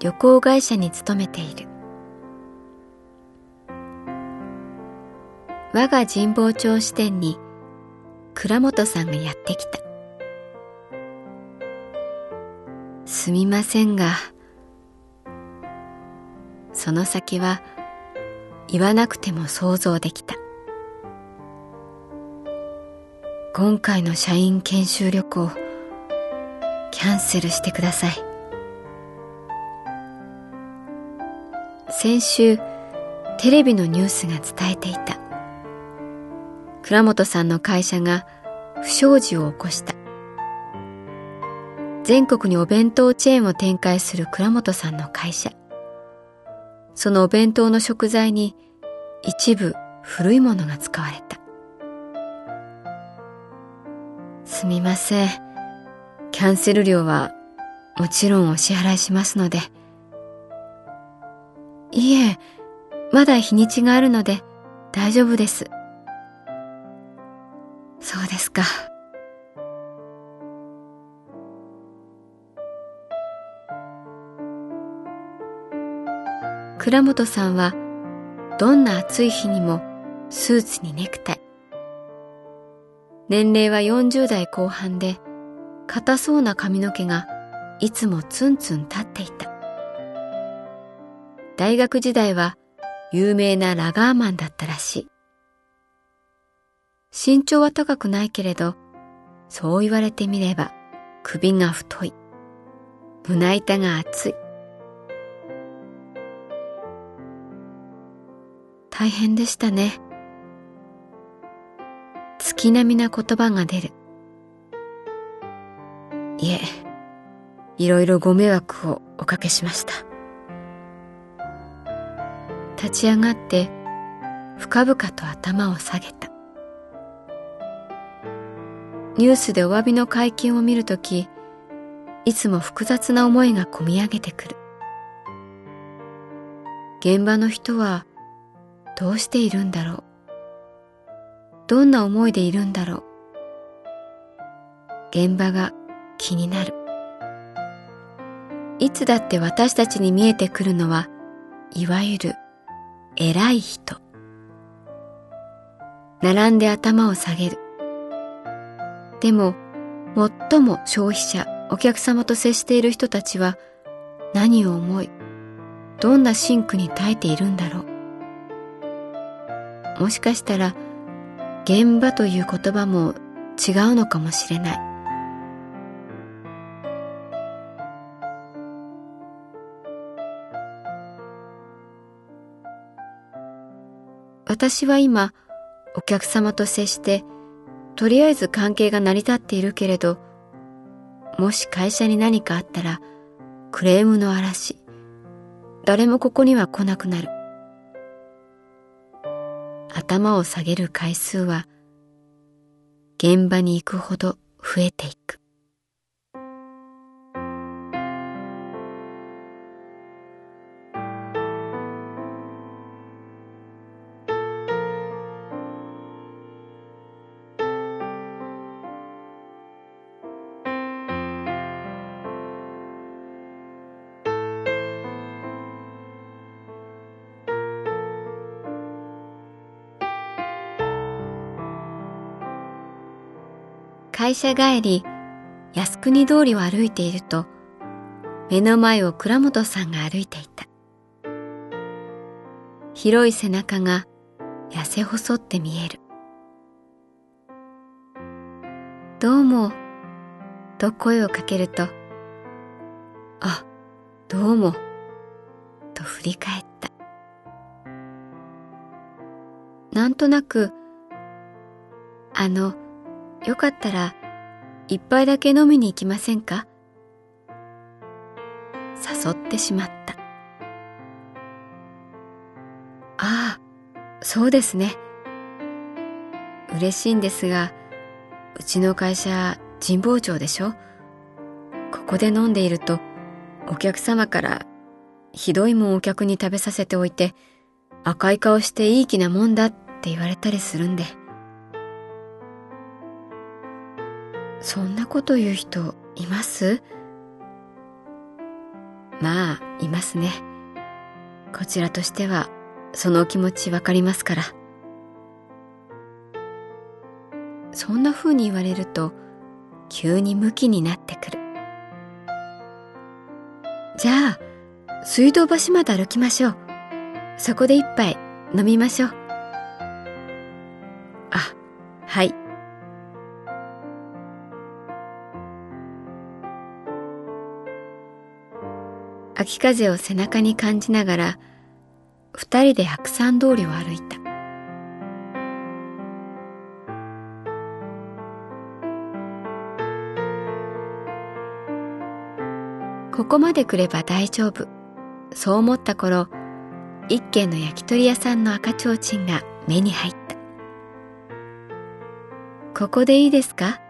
旅行会社に勤めている。我が神保町支店に倉本さんがやってきた。すみませんがその先は言わなくても想像できた。今回の社員研修旅行キャンセルしてください。先週テレビのニュースが伝えていた。倉本さんの会社が不祥事を起こした。全国にお弁当チェーンを展開する倉本さんの会社。そのお弁当の食材に一部古いものが使われた。すみません。キャンセル料はもちろんお支払いしますのでいえまだ日にちがあるので大丈夫です。そうですか。倉本さんはどんな暑い日にもスーツにネクタイ。年齢は40代後半で硬そうな髪の毛がいつもツンツン立っていた。大学時代は有名なラガーマンだったらしい。身長は高くないけれどそう言われてみれば首が太い。胸板が厚い。大変でしたね。月並みな言葉が出る。いえいろいろご迷惑をおかけしました。立ち上がって深々と頭を下げた。ニュースでお詫びの会見を見るときいつも複雑な思いがこみ上げてくる。現場の人はどうしているんだろう。どんな思いでいるんだろう。現場が気になる。いつだって私たちに見えてくるのはいわゆる偉い人。並んで頭を下げる。でも最も消費者お客様と接している人たちは何を思いどんな真苦に耐えているんだろう。もしかしたら現場という言葉も違うのかもしれない。私は今お客様と接してとりあえず関係が成り立っているけれどもし会社に何かあったらクレームの嵐誰もここには来なくなる。頭を下げる回数は現場に行くほど増えていく。会社帰り、靖国通りを歩いていると、目の前を倉本さんが歩いていた。広い背中が痩せ細って見える。どうも、と声をかけると、あ、どうも、と振り返った。なんとなく、あの、よかったら、一杯だけ飲みに行きませんか？誘ってしまった。ああ、そうですね。嬉しいんですが、うちの会社神保町でしょ？ここで飲んでいると、お客様からひどいもんお客に食べさせておいて、赤い顔していい気なもんだって言われたりするんで。そんなこと言う人います？まあ、いますね。こちらとしては、そのお気持ちわかりますから。そんな風に言われると、急にムキになってくる。じゃあ、水道橋まで歩きましょう。そこで一杯飲みましょう。あ、はい。秋風を背中に感じながら、二人で白山通りを歩いた。ここまで来れば大丈夫。そう思った頃、一軒の焼き鳥屋さんの赤ちょうちんが目に入った。ここでいいですか？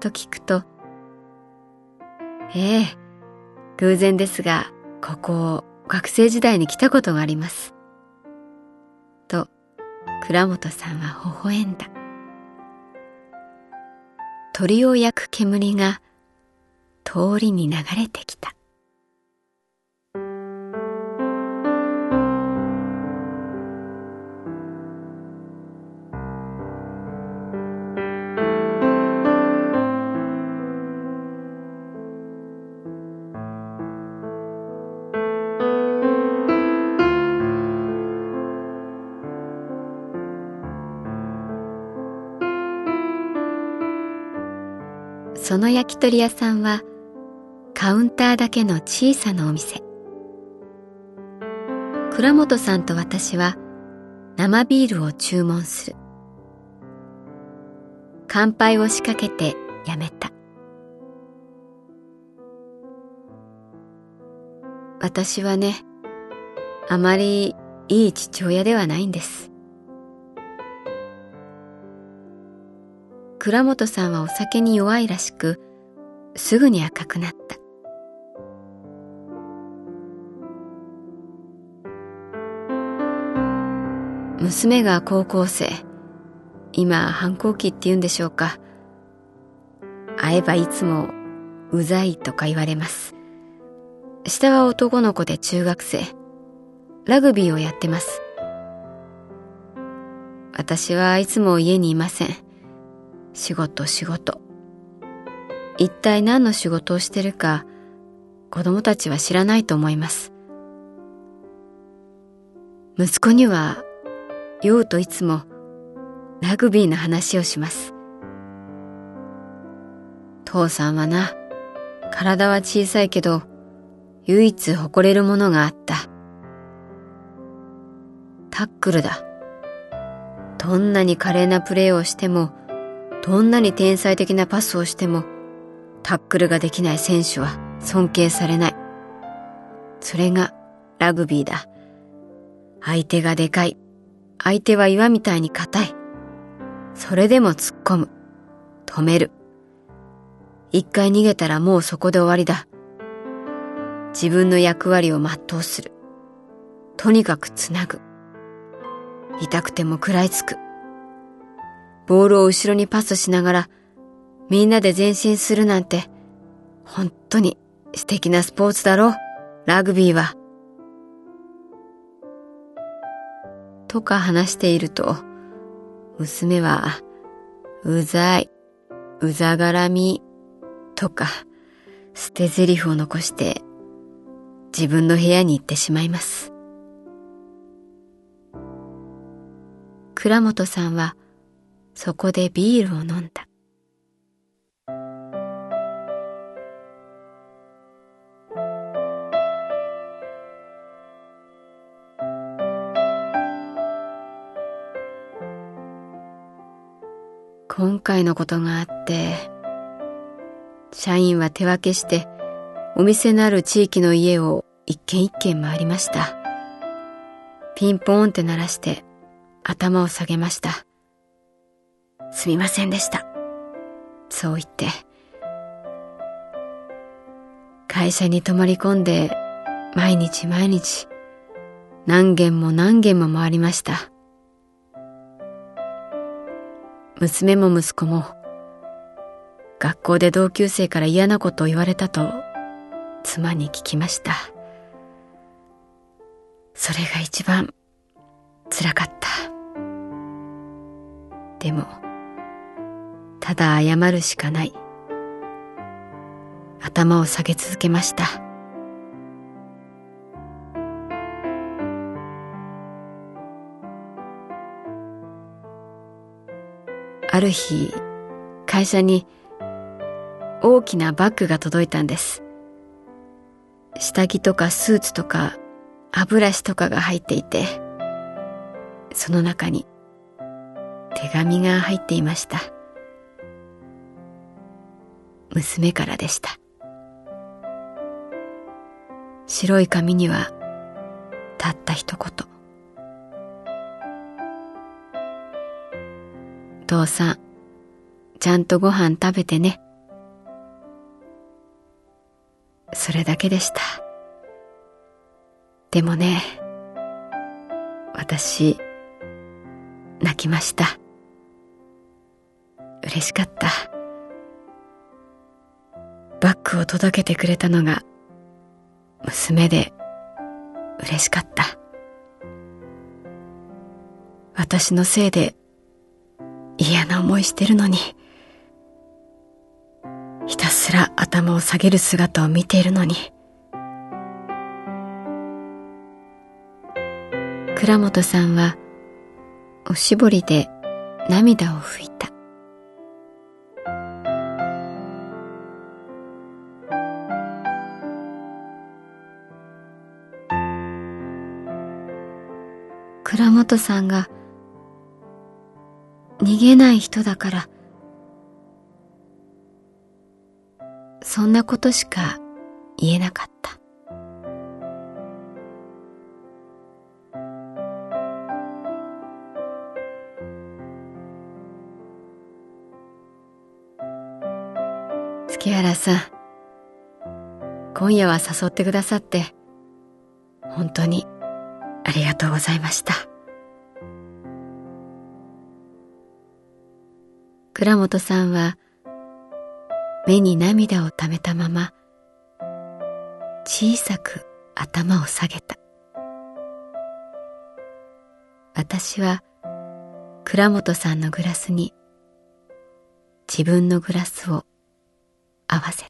と聞くと、ええ、偶然ですが、ここを学生時代に来たことがあります。と、倉本さんは微笑んだ。鳥を焼く煙が通りに流れてきた。その焼き鳥屋さんはカウンターだけの小さなお店。倉本さんと私は生ビールを注文する。乾杯を仕掛けてやめた。私はねあまりいい父親ではないんです。倉本さんはお酒に弱いらしく、すぐに赤くなった。娘が高校生。今、反抗期って言うんでしょうか。会えばいつも、うざいとか言われます。下は男の子で中学生。ラグビーをやってます。私はいつも家にいません。仕事仕事。一体何の仕事をしてるか子供たちは知らないと思います。息子には酔うといつもラグビーの話をします。父さんはな、体は小さいけど唯一誇れるものがあった。タックルだ。どんなに華麗なプレーをしてもどんなに天才的なパスをしても、タックルができない選手は尊敬されない。それがラグビーだ。相手がでかい。相手は岩みたいに硬い。それでも突っ込む。止める。一回逃げたらもうそこで終わりだ。自分の役割を全うする。とにかくつなぐ。痛くても食らいつく。ボールを後ろにパスしながら、みんなで前進するなんて、本当に素敵なスポーツだろラグビーは。とか話していると、娘は、うざい、うざがらみとか捨て台詞を残して自分の部屋に行ってしまいます。倉本さんはそこでビールを飲んだ。今回のことがあって、社員は手分けしてお店のある地域の家を一軒一軒回りました。ピンポーンって鳴らして頭を下げました。すみませんでした。そう言って。会社に泊まり込んで毎日毎日何軒も何軒も回りました。娘も息子も学校で同級生から嫌なことを言われたと妻に聞きました。それが一番辛かった。でも、ただ謝るしかない。頭を下げ続けました。ある日、会社に大きなバッグが届いたんです。下着とかスーツとか歯ブラシとかが入っていて、その中に手紙が入っていました。娘からでした。白い紙にはたった一言。父さん、ちゃんとご飯食べてね。それだけでした。でもね、私、泣きました。嬉しかった。を届けてくれたのが娘で嬉しかった。私のせいで嫌な思いしてるのに、ひたすら頭を下げる姿を見ているのに、倉本さんはおしぼりで涙を拭い倉本さんが逃げない人だからそんなことしか言えなかった。月原さん今夜は誘ってくださって本当にありがとうございました。倉本さんは目に涙をためたまま小さく頭を下げた私は倉本さんのグラスに自分のグラスを合わせた